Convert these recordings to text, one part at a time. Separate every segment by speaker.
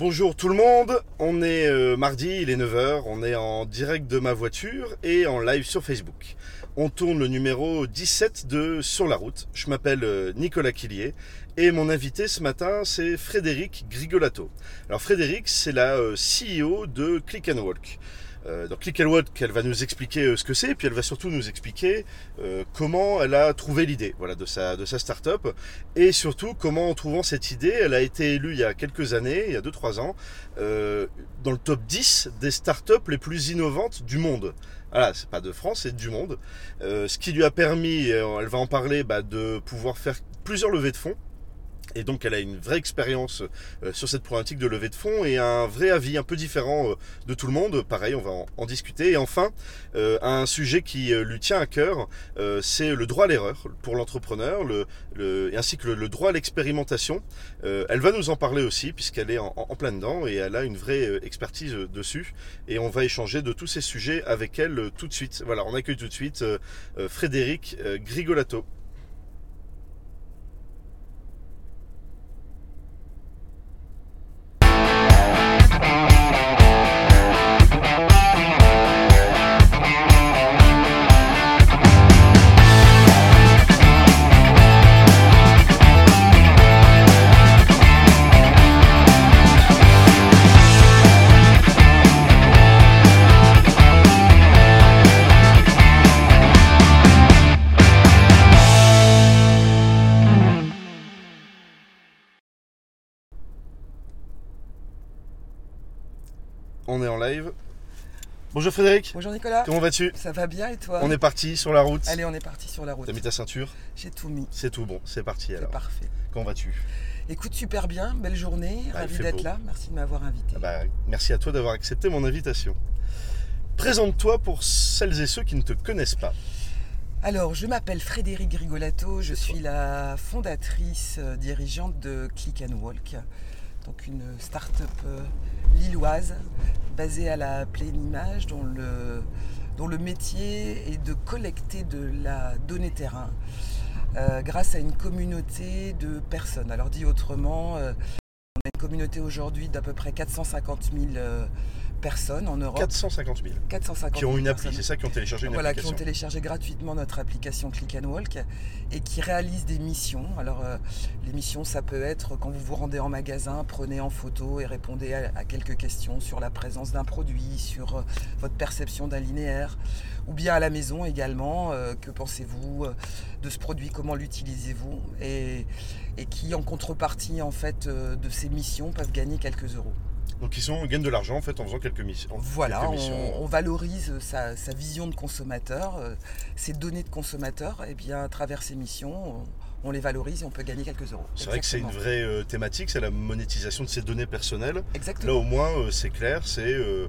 Speaker 1: Bonjour tout le monde, on est euh, mardi, il est 9h, on est en direct de ma voiture et en live sur Facebook. On tourne le numéro 17 de Sur la route. Je m'appelle euh, Nicolas Quillier et mon invité ce matin c'est Frédéric Grigolato. Alors Frédéric c'est la euh, CEO de Click and Walk. Euh, donc Click and Walk, elle va nous expliquer euh, ce que c'est, puis elle va surtout nous expliquer euh, comment elle a trouvé l'idée voilà, de, sa, de sa start-up, et surtout comment en trouvant cette idée, elle a été élue il y a quelques années, il y a 2-3 ans, euh, dans le top 10 des start-up les plus innovantes du monde. Voilà, c'est pas de France, c'est du monde. Euh, ce qui lui a permis, elle va en parler, bah, de pouvoir faire plusieurs levées de fonds. Et donc elle a une vraie expérience euh, sur cette problématique de levée de fonds et un vrai avis un peu différent euh, de tout le monde. Pareil, on va en, discuter. Et enfin, euh, un sujet qui lui tient à cœur, c'est le droit à l'erreur pour l'entrepreneur, le, le- ainsi que le, droit à l'expérimentation. Elle va nous en parler aussi puisqu'elle est en, en- plein dedans et elle a une vraie expertise dessus. Et on va échanger de tous ces sujets avec elle tout de suite. Voilà, on accueille tout de suite Frédéric Grigolato. On est en live. Bonjour Frédéric,
Speaker 2: Bonjour Nicolas.
Speaker 1: comment vas-tu?
Speaker 2: Ça va bien et toi?
Speaker 1: On est parti sur la route.
Speaker 2: Allez, on est parti sur la route.
Speaker 1: T'as mis ta ceinture?
Speaker 2: J'ai tout mis.
Speaker 1: C'est tout bon, c'est parti
Speaker 2: C'est
Speaker 1: alors.
Speaker 2: parfait.
Speaker 1: Comment vas-tu?
Speaker 2: Écoute, super bien, belle journée,
Speaker 1: Bah, il
Speaker 2: ravi d'être là. Merci de m'avoir invité.
Speaker 1: Ah bah, Merci à toi d'avoir accepté mon invitation. Présente-toi pour celles et ceux qui ne te connaissent pas.
Speaker 2: Alors, je m'appelle Frédéric Grigolato, je suis la fondatrice euh, dirigeante de Click and Walk, donc une start-up euh, lilloise basée à la pleine image dont le, dont le métier est de collecter de la donnée terrain euh, grâce à une communauté de personnes. Alors dit autrement, euh, on a une communauté aujourd'hui d'à peu près 450 000 euh, personnes en Europe.
Speaker 1: 450 000
Speaker 2: 450
Speaker 1: qui ont
Speaker 2: 000
Speaker 1: une appli, c'est ça, qui ont téléchargé une
Speaker 2: voilà, qui
Speaker 1: application.
Speaker 2: ont téléchargé gratuitement notre application Click and Walk et qui réalisent des missions. Alors, euh, les missions, ça peut être quand vous vous rendez en magasin, prenez en photo et répondez à, à quelques questions sur la présence d'un produit, sur euh, votre perception d'un linéaire, ou bien à la maison également. euh, que pensez-vous de ce produit Comment l'utilisez-vous et, et qui, en contrepartie en fait de ces missions, peuvent gagner quelques euros.
Speaker 1: Donc ils sont, gagnent de l'argent en fait en faisant quelques missions.
Speaker 2: Voilà,
Speaker 1: quelques
Speaker 2: on,
Speaker 1: missions.
Speaker 2: on valorise sa, sa vision de consommateur, euh, ses données de consommateur, et bien à travers ces missions, on, on les valorise et on peut gagner quelques euros.
Speaker 1: C'est vrai que c'est une vraie euh, thématique, c'est la monétisation de ces données personnelles. Là
Speaker 2: Exactement.
Speaker 1: au moins euh, c'est clair, c'est euh,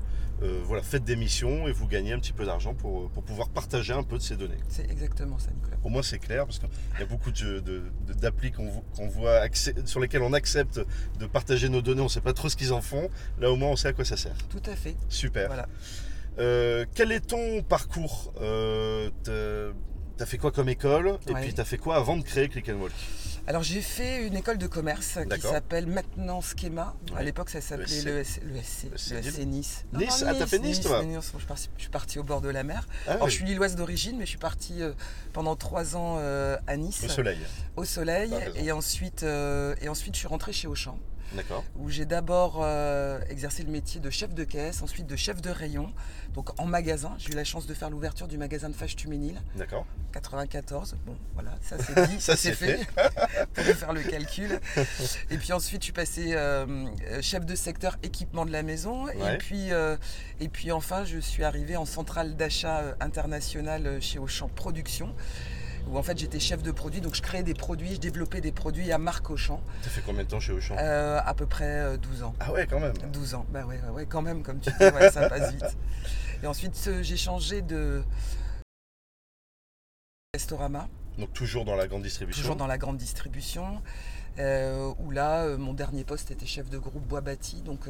Speaker 1: voilà, faites des missions et vous gagnez un petit peu d'argent pour, pour pouvoir partager un peu de ces données.
Speaker 2: C'est exactement ça, Nicolas.
Speaker 1: Au moins c'est clair parce qu'il y a beaucoup de- de- de- d'applis qu'on voit sur lesquelles on accepte de partager nos données, on ne sait pas trop ce qu'ils en font. Là au moins on sait à quoi ça sert.
Speaker 2: Tout à fait.
Speaker 1: Super.
Speaker 2: Voilà.
Speaker 1: Quel est ton parcours t'as- fait quoi comme école Et
Speaker 2: Ouais.
Speaker 1: puis t'as fait quoi avant de créer Click and Walk?
Speaker 2: Alors j'ai fait une école de commerce qui s'appelle maintenant Schema. À
Speaker 1: Ouais.
Speaker 2: l'époque ça s'appelait le SC, le SC,
Speaker 1: Le SC
Speaker 2: le SC Nice.
Speaker 1: Nice Ah, t'as fait Nice, toi
Speaker 2: Nice. Je, suis parti, je suis parti au bord de la mer.
Speaker 1: Ah
Speaker 2: Alors
Speaker 1: oui,
Speaker 2: je suis lilloise d'origine, mais je suis partie euh, pendant trois ans euh, à Nice,
Speaker 1: Au soleil.
Speaker 2: au soleil, et ensuite, euh, et ensuite je suis rentrée chez Auchan. Où j'ai d'abord euh, exercé le métier de chef de caisse, ensuite de chef de rayon, donc en magasin. J'ai eu la chance de faire l'ouverture du magasin de Fâche Tuménil,
Speaker 1: D'accord.
Speaker 2: 94. Bon, voilà, ça c'est dit,
Speaker 1: Ça,
Speaker 2: c'est fait. Pour faire le calcul. Et puis ensuite, je suis passé euh, chef de secteur équipement de la maison.
Speaker 1: Ouais.
Speaker 2: Et, puis, euh, et puis enfin, je suis arrivé en centrale d'achat internationale chez Auchan Production. Où en fait j'étais chef de produit, donc je créais des produits, je développais des produits à marque Auchan,
Speaker 1: T'as fait combien de temps chez Auchan
Speaker 2: euh, à peu près euh, 12 ans.
Speaker 1: Ah ouais quand même.
Speaker 2: 12 ans, bah ouais, ouais, ouais, quand même, comme tu dis, ouais, ça passe vite. Et ensuite, j'ai changé de Restorama,
Speaker 1: Donc toujours dans la grande distribution.
Speaker 2: toujours dans la grande distribution. euh, où là, euh, mon dernier poste était chef de groupe bois bâti, donc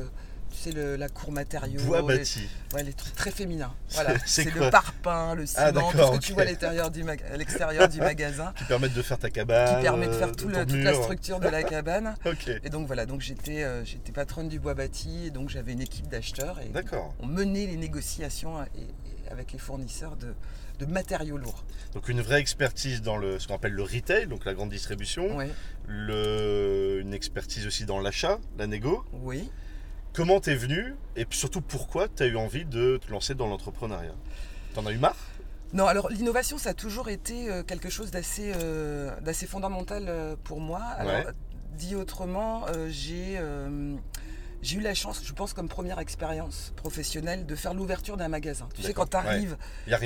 Speaker 2: tu sais, le- la cour matériaux.
Speaker 1: Bois
Speaker 2: les-
Speaker 1: bâti.
Speaker 2: Ouais, les trucs très féminins. Voilà.
Speaker 1: c'est
Speaker 2: C'est le parpaing, le ciment,
Speaker 1: Ah,
Speaker 2: tout ce que tu vois à l'extérieur du, magasin,
Speaker 1: Qui permettent de faire ta cabane.
Speaker 2: qui permet de faire
Speaker 1: euh,
Speaker 2: tout le- toute la structure de la cabane.
Speaker 1: Ok,
Speaker 2: Et donc voilà, donc j'étais euh, j'étais patronne du bois bâti, et donc j'avais une équipe d'acheteurs et
Speaker 1: d'accord.
Speaker 2: on menait les négociations et- et avec les fournisseurs de, de matériaux lourds.
Speaker 1: Donc une vraie expertise dans le, ce qu'on appelle le retail, donc la grande distribution. Le, une expertise aussi dans l'achat, la négo.
Speaker 2: oui.
Speaker 1: Comment t'es venu et puis surtout pourquoi t'as eu envie de te lancer dans l'entrepreneuriat? T'en as eu marre?
Speaker 2: Non, alors l'innovation, ça a toujours été euh, quelque chose d'assez euh, fondamental euh, pour moi. Alors,
Speaker 1: Ouais.
Speaker 2: dit autrement, euh, j'ai euh, j'ai eu la chance, je pense, comme première expérience professionnelle, de faire l'ouverture d'un magasin. Tu sais, quand tu arrives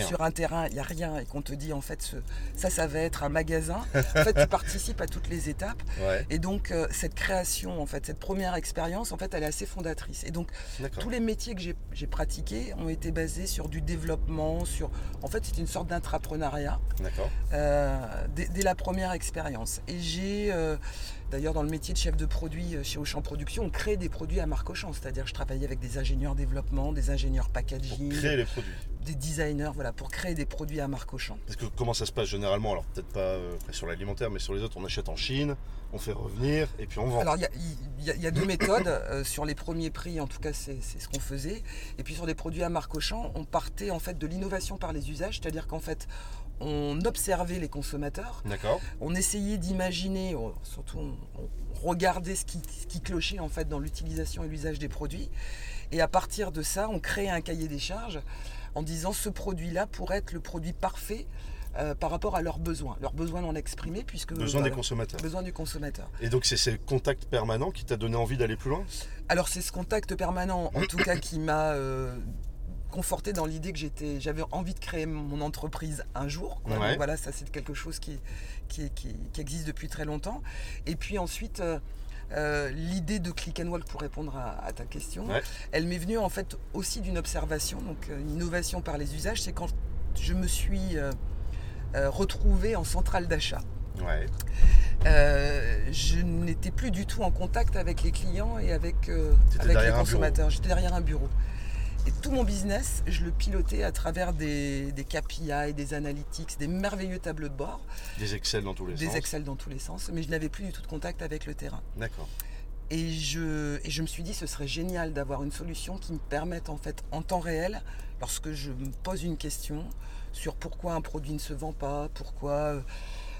Speaker 2: sur un terrain, il n'y a rien, et qu'on te dit, en fait, ce- ça, ça va être un magasin, en fait, tu participes à toutes les étapes.
Speaker 1: Ouais,
Speaker 2: Et donc, euh, cette création, en fait, cette première expérience, en fait, elle est assez fondatrice. Et donc, tous les métiers que j'ai- j'ai pratiqués ont été basés sur du développement, sur... En fait, c'est une sorte d'intrapreneuriat
Speaker 1: D'accord.
Speaker 2: euh, dès, dès la première expérience. Et j'ai, euh, d'ailleurs, dans le métier de chef de produit euh, chez Auchan Production, on crée des produits à marque Auchan. C'est-à-dire, je travaillais avec des ingénieurs développement, des ingénieurs
Speaker 1: Pour
Speaker 2: packaging,
Speaker 1: créer les produits.
Speaker 2: des designers, voilà, pour créer des produits à marque Auchan.
Speaker 1: Parce que comment ça se passe généralement? Alors peut-être pas euh, sur l'alimentaire, mais sur les autres, on achète en Chine, on fait revenir et puis on vend.
Speaker 2: Alors, il y a, y y deux méthodes. Euh, sur les premiers prix, en tout cas, c'est ce qu'on faisait. Et puis, sur des produits à marque Auchan, on partait en fait de l'innovation par les usages. C'est-à-dire qu'en fait, on observait les consommateurs,
Speaker 1: D'accord.
Speaker 2: on essayait d'imaginer, surtout on, regardait ce qui, ce qui clochait en fait dans l'utilisation et l'usage des produits. Et à partir de ça, on créait un cahier des charges en disant ce produit-là pourrait être le produit parfait euh, par rapport à leurs besoins, leurs besoins non exprimés, puisque
Speaker 1: Besoin des
Speaker 2: voilà,
Speaker 1: consommateurs.
Speaker 2: besoins du consommateur.
Speaker 1: Et donc c'est ces contacts permanents qui t'a donné envie d'aller plus loin?
Speaker 2: Alors c'est ce contact permanent, en tout cas, qui m'a euh, conforté dans l'idée que j'étais, j'avais envie de créer mon entreprise un jour. quoi.
Speaker 1: Ouais.
Speaker 2: Donc voilà, ça c'est quelque chose qui, qui, est- qui- qui existe depuis très longtemps. Et puis ensuite, euh, euh, l'idée de Click and Walk, pour répondre à, à ta question,
Speaker 1: Ouais.
Speaker 2: elle m'est venue en fait aussi d'une observation, donc euh, une innovation par les usages, c'est quand je me suis euh, retrouvée en centrale d'achat.
Speaker 1: Ouais.
Speaker 2: Euh, je n'étais plus du tout en contact avec les clients et avec, euh, les consommateurs. J'étais derrière un bureau. Et tout mon business, je le pilotais à travers des, des KPI, des analytics, des merveilleux tableaux de bord,
Speaker 1: Des Excel dans tous les
Speaker 2: des
Speaker 1: sens.
Speaker 2: Excel dans tous les sens, mais je n'avais plus du tout de contact avec le terrain.
Speaker 1: D'accord.
Speaker 2: Et je, et je me suis dit, ce serait génial d'avoir une solution qui me permette, en fait, en temps réel, lorsque je me pose une question sur pourquoi un produit ne se vend pas, pourquoi euh,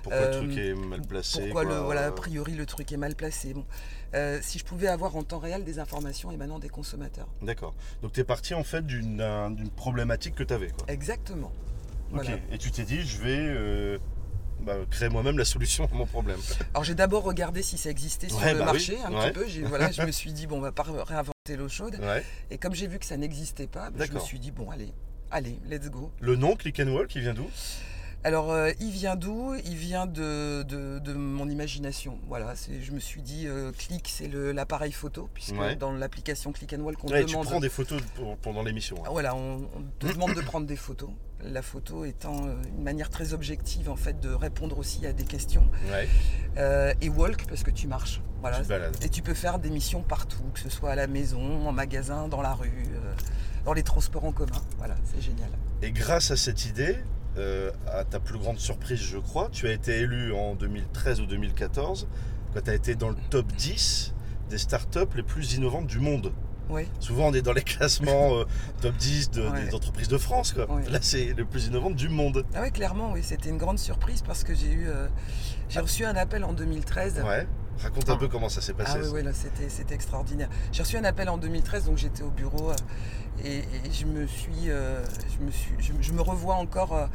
Speaker 1: Pourquoi
Speaker 2: Euh,
Speaker 1: le truc est mal placé
Speaker 2: pourquoi le, voilà, a priori le truc est mal placé. Bon. Euh, si je pouvais avoir en temps réel des informations émanant des consommateurs.
Speaker 1: D'accord. Donc tu es parti en fait d'une d'un- d'une problématique que tu avais. Quoi.
Speaker 2: Exactement.
Speaker 1: Ok. Et tu t'es dit, je vais euh, bah, créer moi-même la solution à mon problème.
Speaker 2: Alors j'ai d'abord regardé si ça existait sur
Speaker 1: Ouais,
Speaker 2: le
Speaker 1: bah
Speaker 2: marché
Speaker 1: oui,
Speaker 2: un
Speaker 1: ouais.
Speaker 2: petit peu. Voilà, je me suis dit bon, on va pas réinventer l'eau chaude.
Speaker 1: Ouais.
Speaker 2: Et comme j'ai vu que ça n'existait pas, ben, je me suis dit bon allez, allez, let's go.
Speaker 1: Le nom Click and Walk, il vient d'où?
Speaker 2: Alors, euh, il vient d'où? Il vient de, de- de mon imagination. Voilà, je me suis dit, euh, Click, c'est l'appareil photo, puisque
Speaker 1: Ouais.
Speaker 2: dans l'application Click and Walk, on
Speaker 1: Ouais,
Speaker 2: te
Speaker 1: Tu
Speaker 2: demande.
Speaker 1: prends des photos pour- pendant l'émission. Hein.
Speaker 2: Voilà, on, on te demande de prendre des photos. La photo étant euh, une manière très objective en fait de répondre aussi à des questions.
Speaker 1: Ouais.
Speaker 2: Euh, et walk parce que tu marches. Voilà.
Speaker 1: Tu.
Speaker 2: Et tu peux faire des missions partout, que ce soit à la maison, en magasin, dans la rue, dans les transports en commun. Voilà, c'est génial.
Speaker 1: Et grâce à cette idée, euh, à ta plus grande surprise, je crois, tu as été élu en 2013 ou 2014, quand tu as été dans le top 10 des startups les plus innovantes du monde.
Speaker 2: Oui.
Speaker 1: Souvent, on est dans les classements euh, top 10 de-
Speaker 2: Ouais.
Speaker 1: des entreprises de France. Quoi.
Speaker 2: Ouais.
Speaker 1: Là, c'est le plus innovant du monde.
Speaker 2: Ah oui, clairement, oui, c'était une grande surprise parce que j'ai eu, euh, j'ai reçu un appel en 2013.
Speaker 1: Ouais. Raconte un peu comment ça s'est passé.
Speaker 2: Ah oui,
Speaker 1: ça.
Speaker 2: oui, là, c'était, c'était extraordinaire. J'ai reçu un appel en 2013, donc j'étais au bureau et, et je me suis, euh, je me suis, je, je me revois encore euh,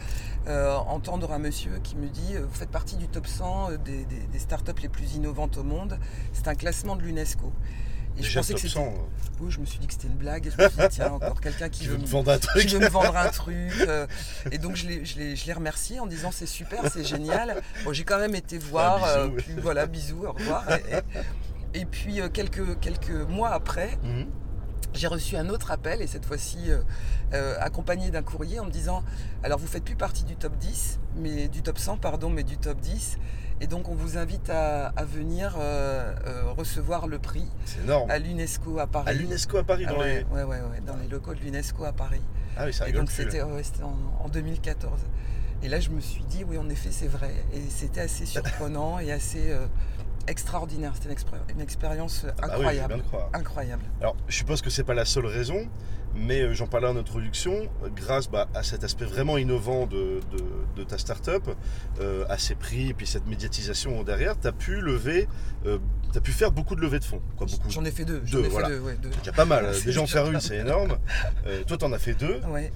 Speaker 2: euh, entendre un monsieur qui me dit euh, vous faites partie du top 100 des, des- des startups les plus innovantes au monde. C'est un classement de l'UNESCO. Et
Speaker 1: Déjà,
Speaker 2: je pensais que
Speaker 1: 100,
Speaker 2: c'était,
Speaker 1: euh,
Speaker 2: oui, je me suis dit que c'était une blague. Et je me suis dit tiens encore quelqu'un qui
Speaker 1: qui
Speaker 2: veut me
Speaker 1: vendre un
Speaker 2: qui
Speaker 1: truc.
Speaker 2: veut me vendre un truc. euh, et donc je l'ai, remercié en disant c'est super, c'est génial. Bon, j'ai quand même été voir.
Speaker 1: Un
Speaker 2: euh, puis voilà, bisous, au revoir. Et, et- et puis quelques, quelques mois après,
Speaker 1: Mhm.
Speaker 2: j'ai reçu un autre appel, et cette fois-ci euh, euh, accompagné d'un courrier en me disant Alors vous faites plus partie du top 10, mais du top 100, pardon, mais du top 10. Et donc on vous invite à, à venir euh, euh, recevoir le prix
Speaker 1: C'est énorme.
Speaker 2: à l'UNESCO à Paris.
Speaker 1: À l'UNESCO à Paris,
Speaker 2: Ah
Speaker 1: dans
Speaker 2: ouais,
Speaker 1: les.
Speaker 2: ouais, ouais, ouais, dans les locaux de l'UNESCO à Paris.
Speaker 1: Ah oui, ça
Speaker 2: Et
Speaker 1: rigole
Speaker 2: donc
Speaker 1: plus.
Speaker 2: c'était ouais, c'était en, en 2014. Et là je me suis dit oui en effet c'est vrai. Et c'était assez surprenant et assez euh, extraordinaire. C'était une, expré- une expérience
Speaker 1: Ah bah oui, je veux
Speaker 2: incroyable.
Speaker 1: bien le croire.
Speaker 2: incroyable.
Speaker 1: Alors, je suppose que c'est pas la seule raison, mais euh, j'en parlais en introduction, grâce bah, à cet aspect vraiment innovant de, de, de ta startup, euh, à ses prix et puis cette médiatisation derrière, tu as pu lever, euh, tu pu faire beaucoup de levées de fonds.
Speaker 2: J'en ai fait deux.
Speaker 1: Deux,
Speaker 2: ai fait
Speaker 1: voilà.
Speaker 2: deux, ouais, deux.
Speaker 1: Déjà pas mal.
Speaker 2: C'est
Speaker 1: Déjà en faire une, c'est énorme. Euh, toi, t'en as fait deux.
Speaker 2: Ouais.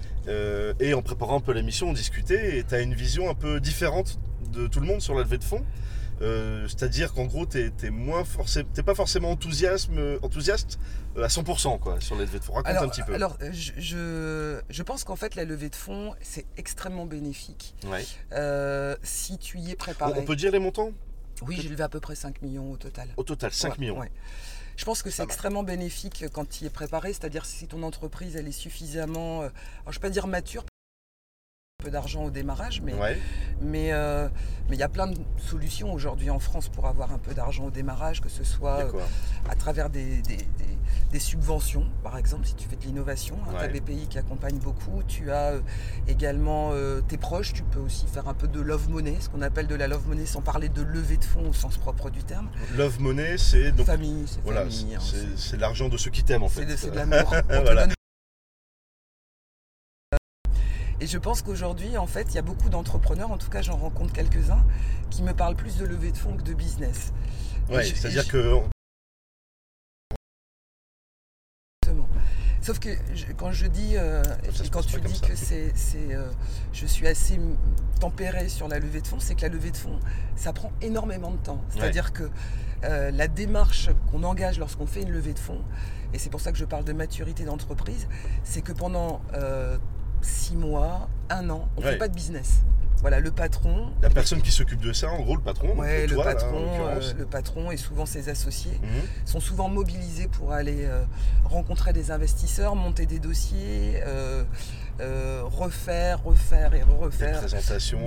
Speaker 1: Et en préparant un peu l'émission, on discutait et tu as une vision un peu différente de tout le monde sur la levée de fonds. Euh, C'est-à-dire qu'en gros, tu n'es pas forcément enthousiasme, enthousiaste euh, à 100% quoi, sur les levées de fonds. Raconte
Speaker 2: Alors,
Speaker 1: un petit peu.
Speaker 2: alors je, je, je pense qu'en fait la levée de fonds c'est extrêmement bénéfique
Speaker 1: Ouais.
Speaker 2: euh, si tu y es
Speaker 1: On,
Speaker 2: préparé.
Speaker 1: on peut dire les montants?
Speaker 2: Oui j'ai levé à peu près 5 millions au total.
Speaker 1: Au total, 5
Speaker 2: Ouais,
Speaker 1: millions.
Speaker 2: ouais. Je pense que c'est extrêmement bénéfique quand tu y es préparé, c'est-à-dire si ton entreprise elle est suffisamment, euh, alors je ne vais pas dire mature, peu d'argent au démarrage, mais
Speaker 1: Ouais.
Speaker 2: mais euh, mais il y a plein de solutions aujourd'hui en France pour avoir un peu d'argent au démarrage, que ce soit euh, à travers des, des- des- des subventions, par exemple, si tu fais de l'innovation, hein,
Speaker 1: Ouais.
Speaker 2: tu as BPI qui accompagne beaucoup, tu as euh, également euh, tes proches, tu peux aussi faire un peu de love money, ce qu'on appelle de la love money sans parler de levée de fonds au sens propre du terme.
Speaker 1: Love money, c'est donc
Speaker 2: famille, c'est
Speaker 1: voilà,
Speaker 2: famille, hein,
Speaker 1: c'est- l'argent de ceux qui t'aiment en
Speaker 2: c'est
Speaker 1: fait.
Speaker 2: de, c'est de l'amour. Et je pense qu'aujourd'hui, en fait, il y a beaucoup d'entrepreneurs, en tout cas j'en rencontre quelques-uns, qui me parlent plus de levée de fonds que de business. Et
Speaker 1: c'est-à-dire
Speaker 2: je-
Speaker 1: que
Speaker 2: Exactement. Sauf que je- quand je dis, euh, et quand tu dis que c'est, euh, je suis assez tempérée sur la levée de fonds, c'est que la levée de fonds, ça prend énormément de temps. C'est-à-dire que euh, la démarche qu'on engage lorsqu'on fait une levée de fonds, et c'est pour ça que je parle de maturité d'entreprise, c'est que pendant six mois, un an, on ne
Speaker 1: Ouais.
Speaker 2: fait pas de business. Voilà, le patron,
Speaker 1: la personne qui s'occupe de ça, en gros, le patron,
Speaker 2: ouais, le
Speaker 1: toi,
Speaker 2: patron, euh, le patron et souvent ses associés
Speaker 1: Mhm.
Speaker 2: sont souvent mobilisés pour aller euh, rencontrer des investisseurs, monter des dossiers, euh, refaire, refaire et
Speaker 1: Des
Speaker 2: refaire
Speaker 1: présentations.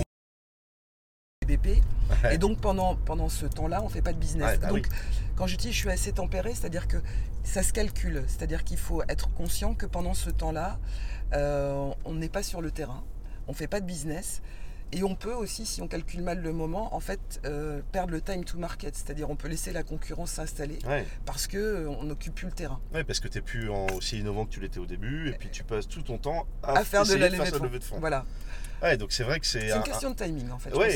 Speaker 2: des BP.
Speaker 1: Ouais.
Speaker 2: Et donc pendant, pendant ce temps-là, on ne fait pas de business.
Speaker 1: Ouais, bah
Speaker 2: donc
Speaker 1: oui.
Speaker 2: quand je dis je suis assez tempéré, c'est-à-dire que ça se calcule. C'est-à-dire qu'il faut être conscient que pendant ce temps-là, euh, on n'est pas sur le terrain, on ne fait pas de business. Et on peut aussi, si on calcule mal le moment, en fait, euh, perdre le time to market. C'est-à-dire on peut laisser la concurrence s'installer
Speaker 1: Ouais.
Speaker 2: parce qu'on n'occupe plus le terrain.
Speaker 1: Ouais, parce que tu n'es plus en- aussi innovant que tu l'étais au début, et puis tu passes tout ton temps à,
Speaker 2: à faire de la levée de
Speaker 1: de fonds.
Speaker 2: Voilà.
Speaker 1: Ouais, donc c'est vrai que c'est
Speaker 2: C'est
Speaker 1: un-
Speaker 2: une question de timing en fait.
Speaker 1: Ouais,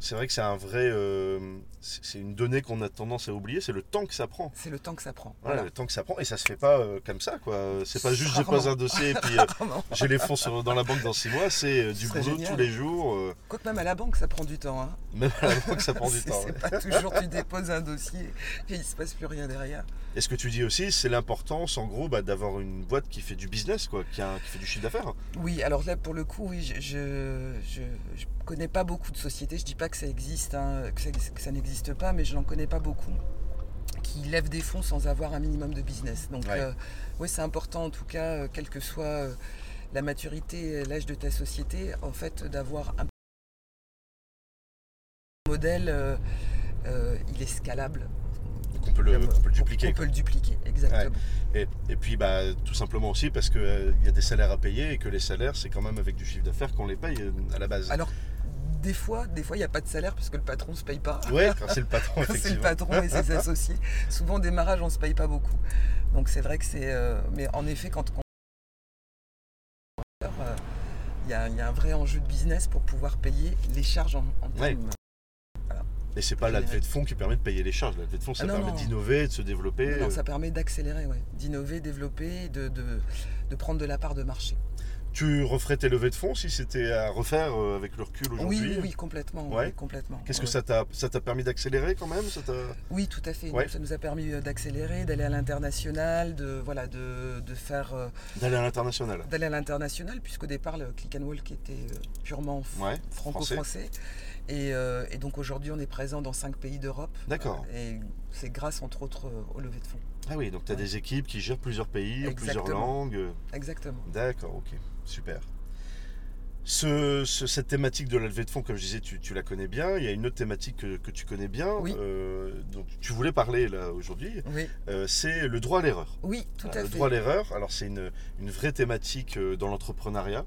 Speaker 1: c'est- vrai que c'est un vrai, euh, c'est une donnée qu'on a tendance à oublier, c'est le temps que ça prend.
Speaker 2: C'est le temps que ça prend.
Speaker 1: Voilà,
Speaker 2: Voilà.
Speaker 1: le temps que ça prend, et ça se fait pas euh, comme ça, quoi. C'est pas juste je pose un dossier et puis euh, j'ai les fonds sur- dans la banque dans six mois, c'est
Speaker 2: Ce
Speaker 1: du boulot
Speaker 2: génial.
Speaker 1: tous les jours,
Speaker 2: Quoique même à la banque, ça prend du temps. hein.
Speaker 1: même à la banque ça prend du temps.
Speaker 2: C'est
Speaker 1: ouais.
Speaker 2: pas toujours tu déposes un dossier et il se passe plus rien derrière.
Speaker 1: Et ce que tu dis aussi, c'est l'importance, en gros, bah, d'avoir une boîte qui fait du business, quoi, qui, a- qui fait du chiffre d'affaires.
Speaker 2: Oui, alors là pour le coup, oui, je, je, je- je connais pas beaucoup de sociétés. Je dis pas que ça existe, hein, que ça, n'existe pas, mais je n'en connais pas beaucoup qui lèvent des fonds sans avoir un minimum de business. Donc
Speaker 1: Ouais.
Speaker 2: euh, oui, c'est important en tout cas, euh, quelle que soit euh, la maturité, et l'âge de ta société, en fait, d'avoir un modèle, il est scalable.
Speaker 1: Donc on peut peut le dupliquer.
Speaker 2: On peut le dupliquer, exactement.
Speaker 1: Et, et puis bah, tout simplement aussi parce qu'il y a des salaires à payer et que les salaires, c'est quand même avec du chiffre d'affaires qu'on les paye euh, à la base.
Speaker 2: Alors, des fois, des fois, il n'y a pas de salaire parce que le patron ne se paye pas.
Speaker 1: Ouais, quand c'est le patron,
Speaker 2: Quand c'est le patron et ses associés. Souvent, au démarrage, on ne se paye pas beaucoup. Donc, c'est vrai que c'est. euh, mais en effet, quand on. euh, Il y, y a un vrai enjeu de business pour pouvoir payer les charges en, en
Speaker 1: Ouais.
Speaker 2: termes-
Speaker 1: Et c'est pas la levée de fonds qui permet de payer les charges. La levée de fonds, ça
Speaker 2: Ah non,
Speaker 1: permet d'innover, de se développer.
Speaker 2: Non,
Speaker 1: euh.
Speaker 2: ça permet d'accélérer, ouais, d'innover, développer, de, de, de prendre de la part de marché.
Speaker 1: Tu referais tes levées de fonds si c'était à refaire euh, avec le recul aujourd'hui
Speaker 2: oui, oui, complètement.
Speaker 1: Ouais.
Speaker 2: oui, complètement.
Speaker 1: Qu'est-ce que ça t'a ça t'a permis d'accélérer quand même ça
Speaker 2: Oui, tout à fait.
Speaker 1: Ouais.
Speaker 2: Ça nous a permis euh, d'accélérer, d'aller à l'international, de, voilà, de, de faire.
Speaker 1: D'aller à l'international
Speaker 2: d'aller à l'international, puisqu'au départ, le Click and Walk était purement franco-français. Et, euh, et donc aujourd'hui, on est présent dans cinq pays d'Europe.
Speaker 1: D'accord.
Speaker 2: Euh, et c'est grâce, entre autres, euh, au levée de fonds.
Speaker 1: Ah oui, donc tu as
Speaker 2: Ouais.
Speaker 1: des équipes qui gèrent plusieurs pays, plusieurs langues.
Speaker 2: Exactement.
Speaker 1: D'accord, ok, super. Ce- ce- cette thématique de la levée de fonds, comme je disais, tu, tu la connais bien. Il y a une autre thématique que, que tu connais bien.
Speaker 2: Oui.
Speaker 1: euh, dont tu voulais parler là aujourd'hui.
Speaker 2: Oui,
Speaker 1: euh, c'est le droit à l'erreur.
Speaker 2: oui, tout à
Speaker 1: le
Speaker 2: fait.
Speaker 1: droit à l'erreur, alors c'est une, une vraie thématique dans l'entrepreneuriat.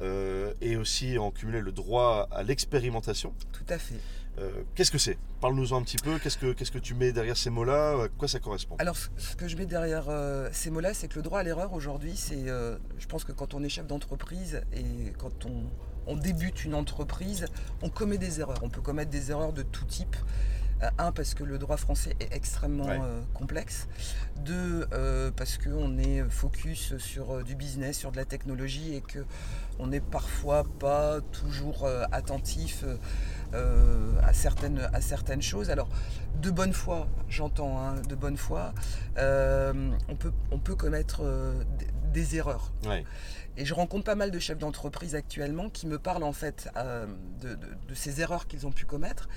Speaker 1: Euh, et aussi en cumuler le droit à l'expérimentation.
Speaker 2: Tout à fait.
Speaker 1: Euh, qu'est-ce que c'est? Parle-nous-en un petit peu. Qu'est-ce que, qu'est-ce que tu mets derrière ces mots-là? À quoi ça correspond?
Speaker 2: Alors, ce ce que je mets derrière euh, ces mots-là, c'est que le droit à l'erreur aujourd'hui, c'est, euh, je pense que quand on est chef d'entreprise et quand on, on débute une entreprise, on commet des erreurs. On peut commettre des erreurs de tout type. Euh, Un, parce que le droit français est extrêmement
Speaker 1: Ouais.
Speaker 2: euh, complexe. Deux, euh, parce qu'on est focus sur du business, sur de la technologie et que on n'est parfois pas toujours attentif à, certaines, à certaines choses. Alors, de bonne foi, j'entends, hein, de bonne foi, on, peut, on peut commettre des- des erreurs.
Speaker 1: Ouais.
Speaker 2: Et je rencontre pas mal de chefs d'entreprise actuellement qui me parlent en fait euh, de, de- de ces erreurs qu'ils ont pu commettre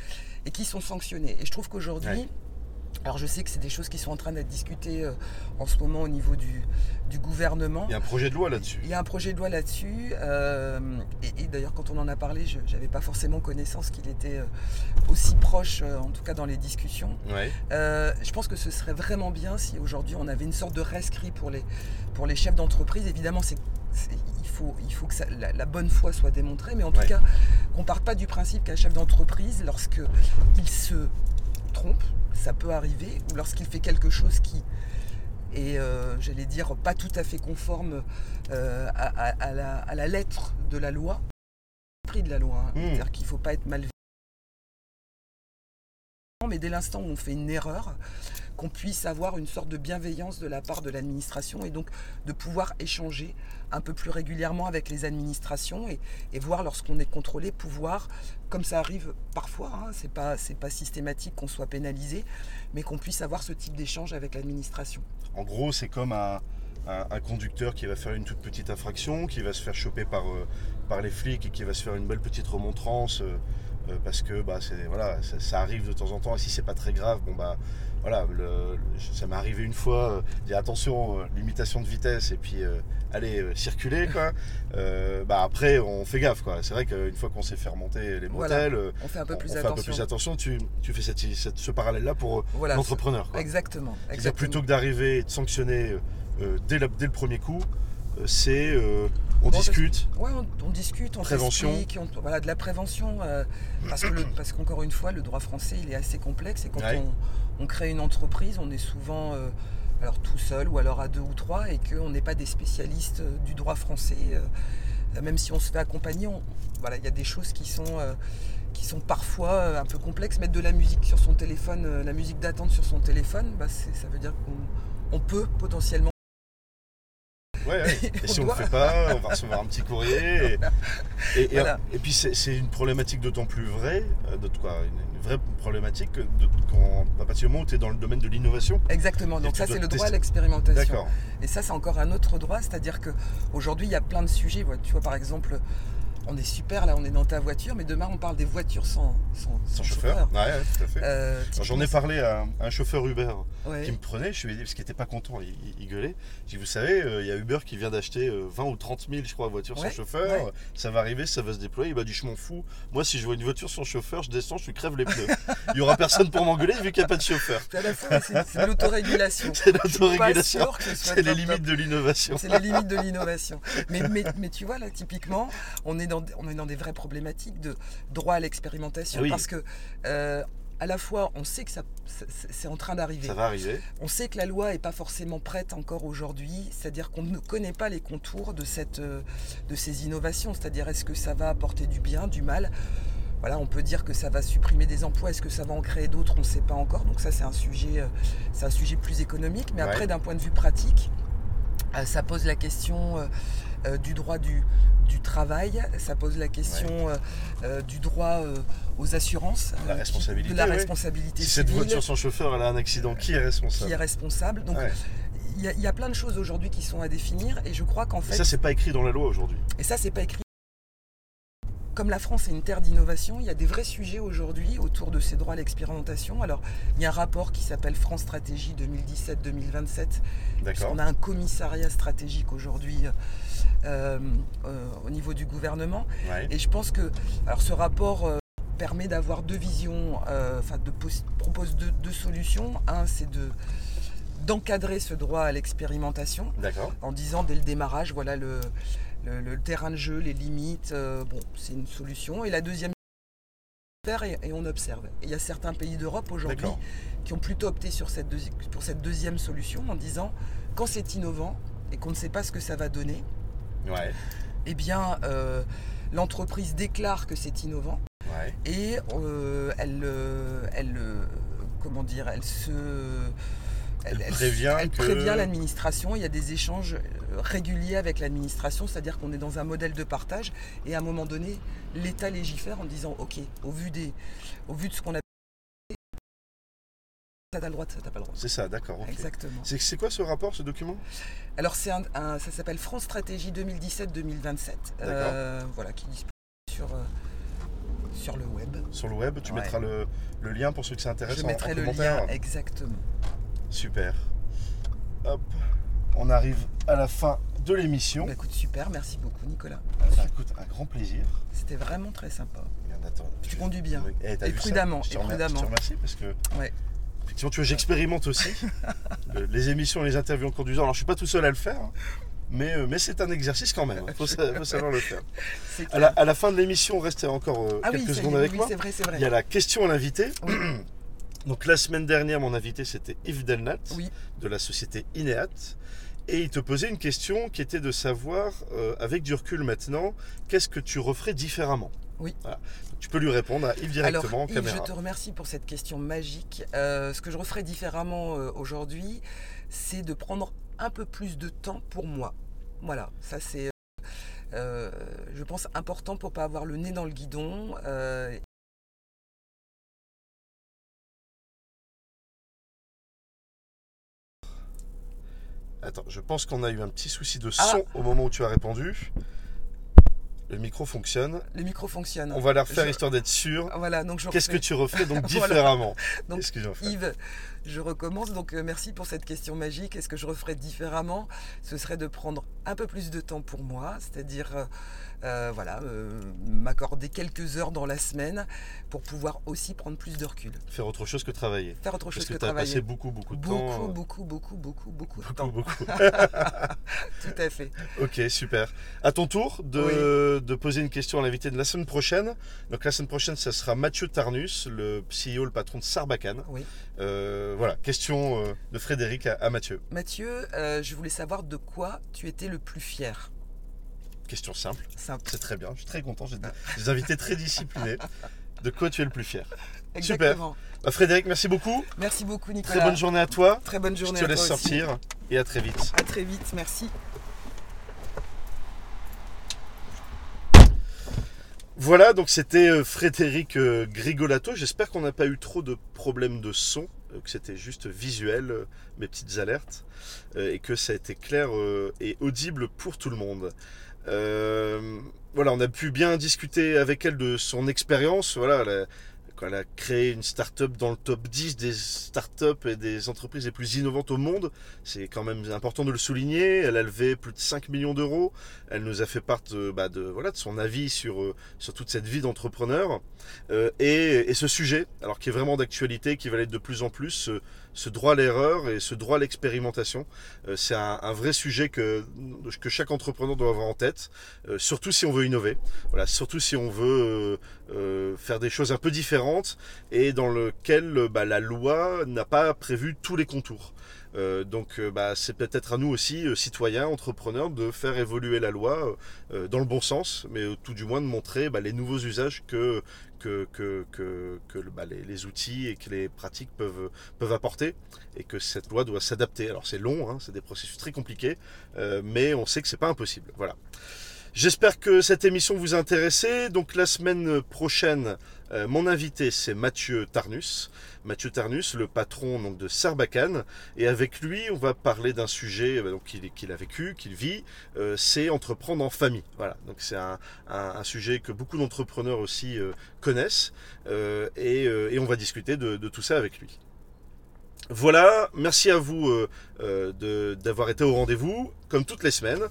Speaker 2: et qui sont sanctionnés. Et je trouve qu'aujourd'hui,
Speaker 1: Ouais.
Speaker 2: alors je sais que c'est des choses qui sont en train d'être discutées euh, en ce moment au niveau du, du gouvernement.
Speaker 1: Il y a un projet de loi là-dessus.
Speaker 2: Il y a un projet de loi là-dessus. euh, et et d'ailleurs, quand on en a parlé, je n'avais pas forcément connaissance qu'il était euh, aussi proche, en tout cas dans les discussions.
Speaker 1: Ouais.
Speaker 2: Je pense que ce serait vraiment bien si aujourd'hui on avait une sorte de rescrit pour les, pour les chefs d'entreprise. Évidemment, c'est- il, faut, il faut que ça- la, la bonne foi soit démontrée, mais en tout
Speaker 1: Ouais.
Speaker 2: cas, qu'on parte pas du principe qu'un chef d'entreprise, lorsqu'il se trompe, ça peut arriver, ou lorsqu'il fait quelque chose qui est, euh, j'allais dire, pas tout à fait conforme euh, à, à- à la, à la lettre de la loi, prix de la loi, hein.
Speaker 1: Mm.
Speaker 2: c'est-à-dire qu'il ne faut pas être mal mais dès l'instant où on fait une erreur, qu'on puisse avoir une sorte de bienveillance de la part de l'administration et donc de pouvoir échanger un peu plus régulièrement avec les administrations et, voir lorsqu'on est contrôlé, pouvoir, comme ça arrive parfois, hein, c'est pas, pas systématique qu'on soit pénalisé, mais qu'on puisse avoir ce type d'échange avec l'administration.
Speaker 1: En gros, c'est comme un conducteur qui va faire une toute petite infraction, qui va se faire choper par, euh, par les flics et qui va se faire une belle petite remontrance euh, euh, parce que bah, voilà, ça, ça arrive de temps en temps et si c'est pas très grave, bon bah voilà, le- le- ça m'est arrivé une fois, euh, dire attention, euh, limitation de vitesse et puis euh, allez circuler quoi. Bah après on fait gaffe quoi. C'est vrai qu'une fois qu'on s'est fait remonter les motels,
Speaker 2: On fait un peu
Speaker 1: on,
Speaker 2: plus
Speaker 1: on fait un peu
Speaker 2: attention.
Speaker 1: plus attention. Tu, tu fais cette- cette- ce parallèle là pour
Speaker 2: Voilà,
Speaker 1: l'entrepreneur.
Speaker 2: exactement.
Speaker 1: Plutôt que d'arriver et de sanctionner dès, la- dès le premier coup, c'est euh, on
Speaker 2: Bon,
Speaker 1: discute.
Speaker 2: Ouais, on, on discute, on
Speaker 1: Prévention.
Speaker 2: on- voilà, de la prévention, euh, parce que le- parce qu'encore une fois, le droit français, il est assez complexe et quand
Speaker 1: Ouais.
Speaker 2: on, on crée une entreprise, on est souvent euh, alors tout seul ou alors à deux ou trois et qu'on n'est pas des spécialistes euh, du droit français. même si on se fait accompagner, voilà, il y a des choses qui sont qui sont parfois un peu complexes. Mettre de la musique sur son téléphone, la musique d'attente sur son téléphone, bah, ça veut dire qu'on on peut potentiellement
Speaker 1: Ouais, ouais. Et si
Speaker 2: On
Speaker 1: ne
Speaker 2: doit.
Speaker 1: le fait pas, on va recevoir un petit courrier. Et, et- et-
Speaker 2: Voilà.
Speaker 1: et puis c'est une problématique d'autant plus vraie, euh, de quoi, une, une vraie problématique que de, quand, à partir du moment où tu es dans le domaine de l'innovation.
Speaker 2: Exactement, donc ça c'est le droit à l'expérimentation. Et ça, c'est encore un autre droit, c'est-à-dire que aujourd'hui, il y a plein de sujets. Tu vois, par exemple, on est super là, on est dans ta voiture, mais demain, on parle des voitures sans, sans,
Speaker 1: Sans
Speaker 2: sans
Speaker 1: chauffeur. Ouais, ouais, tout à fait.
Speaker 2: Euh,
Speaker 1: Alors, J'en ai parlé à un, chauffeur Uber
Speaker 2: ouais.
Speaker 1: qui me prenait, je lui ai dit, parce qu'il n'était pas content, il, il- gueulait. J'ai dit, vous savez, euh, il y a Uber qui vient d'acheter euh, 20 ou 30 000, je crois, voitures sans chauffeur. Ça va arriver, ça va se déployer. Il m'a dit, je m'en fous. Moi, si je vois une voiture sans chauffeur, je descends, je lui crève les pneus. Il n'y aura personne pour m'engueuler vu qu'il n'y a pas de chauffeur.
Speaker 2: C'est de l'autorégulation.
Speaker 1: C'est l'autorégulation. C'est les limites de l'innovation.
Speaker 2: C'est les limites de l'innovation. Mais, mais, mais tu vois, là, typiquement, on est dans, on est dans des vraies problématiques de droit à l'expérimentation.
Speaker 1: Oui.
Speaker 2: Parce que, euh, à la fois, on sait que ça, c'est- en train d'arriver.
Speaker 1: Ça va arriver.
Speaker 2: On sait que la loi n'est pas forcément prête encore aujourd'hui, c'est-à-dire qu'on ne connaît pas les contours de, cette, euh, de ces innovations, c'est-à-dire est-ce que ça va apporter du bien, du mal? Voilà, on peut dire que ça va supprimer des emplois, est-ce que ça va en créer d'autres, on ne sait pas encore. Donc ça c'est un sujet, euh, c'est un sujet plus économique. Mais après,
Speaker 1: Ouais.
Speaker 2: d'un point de vue pratique, ça pose la question du droit du, du travail, ça pose la question euh, euh, du droit euh, aux assurances,
Speaker 1: La
Speaker 2: qui-
Speaker 1: responsabilité,
Speaker 2: de la
Speaker 1: ouais.
Speaker 2: responsabilité
Speaker 1: Si cette voiture sans chauffeur, elle a un accident, qui est
Speaker 2: qui
Speaker 1: responsable
Speaker 2: est responsable. Donc
Speaker 1: Ouais.
Speaker 2: il y, y a plein de choses aujourd'hui qui sont à définir et je crois qu'en
Speaker 1: Et
Speaker 2: fait,
Speaker 1: ça, c'est pas écrit dans la loi aujourd'hui.
Speaker 2: et ça c'est pas écrit. Comme la France est une terre d'innovation, il y a des vrais sujets aujourd'hui autour de ces droits à l'expérimentation. Alors, il y a un rapport qui s'appelle France Stratégie 2017-2027. On a un commissariat stratégique aujourd'hui euh, euh, au niveau du gouvernement. Et je pense que alors ce rapport euh, permet d'avoir deux visions, enfin de, propose deux, solutions. Un, c'est de d'encadrer ce droit à l'expérimentation en disant dès le démarrage, voilà le, le, terrain de jeu, les limites, bon, c'est une solution. Et la deuxième et, et on observe. il y a certains pays d'Europe aujourd'hui qui ont plutôt opté sur cette pour cette deuxième solution en disant quand c'est innovant et qu'on ne sait pas ce que ça va donner, eh bien, euh, l'entreprise déclare que c'est innovant et euh, elle, euh, elle, comment dire, elle se
Speaker 1: elle, prévient,
Speaker 2: l'administration. Il y a des échanges réguliers avec l'administration, c'est-à-dire qu'on est dans un modèle de partage et à un moment donné, l'État légifère en disant OK, au vu, des, au vu de ce qu'on a T'as le droit, t'as pas le droit.
Speaker 1: C'est ça, d'accord.
Speaker 2: Exactement.
Speaker 1: C'est quoi ce rapport, ce document?
Speaker 2: Alors, c'est un, ça s'appelle France Stratégie 2017-2027. Euh, voilà, qui disponible sur, euh, sur le web.
Speaker 1: Sur le web, tu mettras le, le, lien pour ceux qui s'intéressent
Speaker 2: Je mettrai le lien, exactement.
Speaker 1: Super. Hop, on arrive à la fin de l'émission.
Speaker 2: Bah, écoute, super, merci beaucoup Nicolas.
Speaker 1: Bah, écoute, un grand plaisir.
Speaker 2: C'était vraiment très sympa.
Speaker 1: Bien, attends,
Speaker 2: tu conduis bien. Eh, et, prudemment.
Speaker 1: Je te, remercie parce que ouais. Effectivement, tu vois, j'expérimente aussi. les émissions et les interviews en conduisant. Alors, je suis pas tout seul à le faire. Hein, mais, euh, mais c'est un exercice quand même, il faut, savoir le faire. À la, à la, fin de l'émission, restez encore euh, ah quelques secondes avec moi.
Speaker 2: Vrai, vrai.
Speaker 1: Il y a la question à l'invité. Donc la semaine dernière, mon invité, c'était Yves Delnat, de la société Ineat. Et il te posait une question qui était de savoir, euh, avec du recul maintenant, qu'est-ce que tu referais différemment?
Speaker 2: Oui.
Speaker 1: Tu peux lui répondre à Yves directement
Speaker 2: en caméra. Je te remercie pour cette question magique. Euh, ce que je referais différemment euh, aujourd'hui, c'est de prendre un peu plus de temps pour moi. Voilà, ça c'est, je pense, important pour pas avoir le nez dans le guidon
Speaker 1: Attends, je pense qu'on a eu un petit souci de son ah. au moment où tu as répondu. Le micro fonctionne.
Speaker 2: Le micro fonctionne.
Speaker 1: On va la refaire histoire d'être sûr.
Speaker 2: Voilà, donc
Speaker 1: Qu'est-ce que tu refais donc différemment
Speaker 2: Donc Yves, je recommence. Donc euh, merci pour cette question magique. Est-ce que je referais différemment? Ce serait de prendre un peu plus de temps pour moi, c'est-à-dire euh, euh, voilà, euh, m'accorder quelques heures dans la semaine pour pouvoir aussi prendre plus de recul.
Speaker 1: Faire autre chose que travailler.
Speaker 2: Faire autre chose
Speaker 1: que,
Speaker 2: que travailler.
Speaker 1: passé beaucoup, beaucoup de
Speaker 2: beaucoup,
Speaker 1: temps.
Speaker 2: Beaucoup, beaucoup, beaucoup, beaucoup, de
Speaker 1: temps. Beaucoup,
Speaker 2: Tout à fait.
Speaker 1: Ok, super. À ton tour de, de poser une question à l'invité de la semaine prochaine. Donc la semaine prochaine, ça sera Mathieu Tarnus, le CEO, le patron de Sarbacane.
Speaker 2: Oui.
Speaker 1: Euh, voilà, question de Frédéric à, à Mathieu.
Speaker 2: Mathieu, je voulais savoir de quoi tu étais le plus fier.
Speaker 1: Question simple. C'est très bien. Je suis très content. J'ai des invités très disciplinés. De quoi tu es le plus fier?
Speaker 2: Super.
Speaker 1: Bah, Frédéric, merci beaucoup.
Speaker 2: Merci beaucoup, Nicolas.
Speaker 1: Très bonne journée à toi.
Speaker 2: Très bonne journée
Speaker 1: Je te laisse sortir et à très vite.
Speaker 2: À très vite. Merci.
Speaker 1: Voilà, donc c'était euh, Frédéric euh, Grigolato. J'espère qu'on n'a pas eu trop de problèmes de son, euh, que c'était juste visuel, mes petites alertes, et que ça a été clair et audible pour tout le monde. Euh, voilà, on a pu bien discuter avec elle de son expérience. Voilà, créé une start-up dans le top 10 des start-up et des entreprises les plus innovantes au monde. C'est quand même important de le souligner. Elle a levé plus de 5 millions d'euros. Elle nous a fait part de, bah, de, voilà, de son avis sur, euh, sur toute cette vie d'entrepreneur. Euh, et, et, ce sujet, alors qui est vraiment d'actualité, qui va l'être de plus en plus, ce, droit à l'erreur et ce droit à l'expérimentation, euh, c'est un, un, vrai sujet que, que chaque entrepreneur doit avoir en tête, surtout si on veut innover. Voilà, surtout si on veut faire des choses un peu différentes et dans lequel bah, la loi n'a pas prévu tous les contours. Euh, donc euh, bah, c'est peut-être à nous aussi, euh, citoyens, entrepreneurs, de faire évoluer la loi dans le bon sens, mais tout du moins de montrer bah, les nouveaux usages que, que, que, que, bah, les, outils et que les pratiques peuvent, peuvent apporter, et que cette loi doit s'adapter. Alors c'est long, hein, c'est des processus très compliqués, mais on sait que c'est pas impossible. Voilà. J'espère que cette émission vous a intéressé. Donc la semaine prochaine, euh, mon invité c'est Mathieu Tarnus. Mathieu Tarnus, le patron donc, de Sarbacane. Et avec lui, on va parler d'un sujet euh, qu'il, a vécu, qu'il vit. Euh, c'est entreprendre en famille. Voilà. Donc c'est un, sujet que beaucoup d'entrepreneurs aussi euh, connaissent. Et, on va discuter de tout ça avec lui. Voilà, merci à vous euh, euh, d'avoir été au rendez-vous, comme toutes les semaines.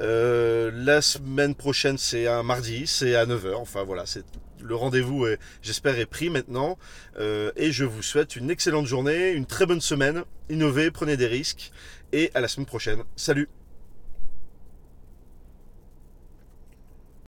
Speaker 1: Euh, la semaine prochaine, c'est un mardi, c'est à 9h. Enfin voilà, c'est le rendez-vous, j'espère, est pris maintenant. Euh, et je vous souhaite une excellente journée, une très bonne semaine. Innovez, prenez des risques. Et à la semaine prochaine. Salut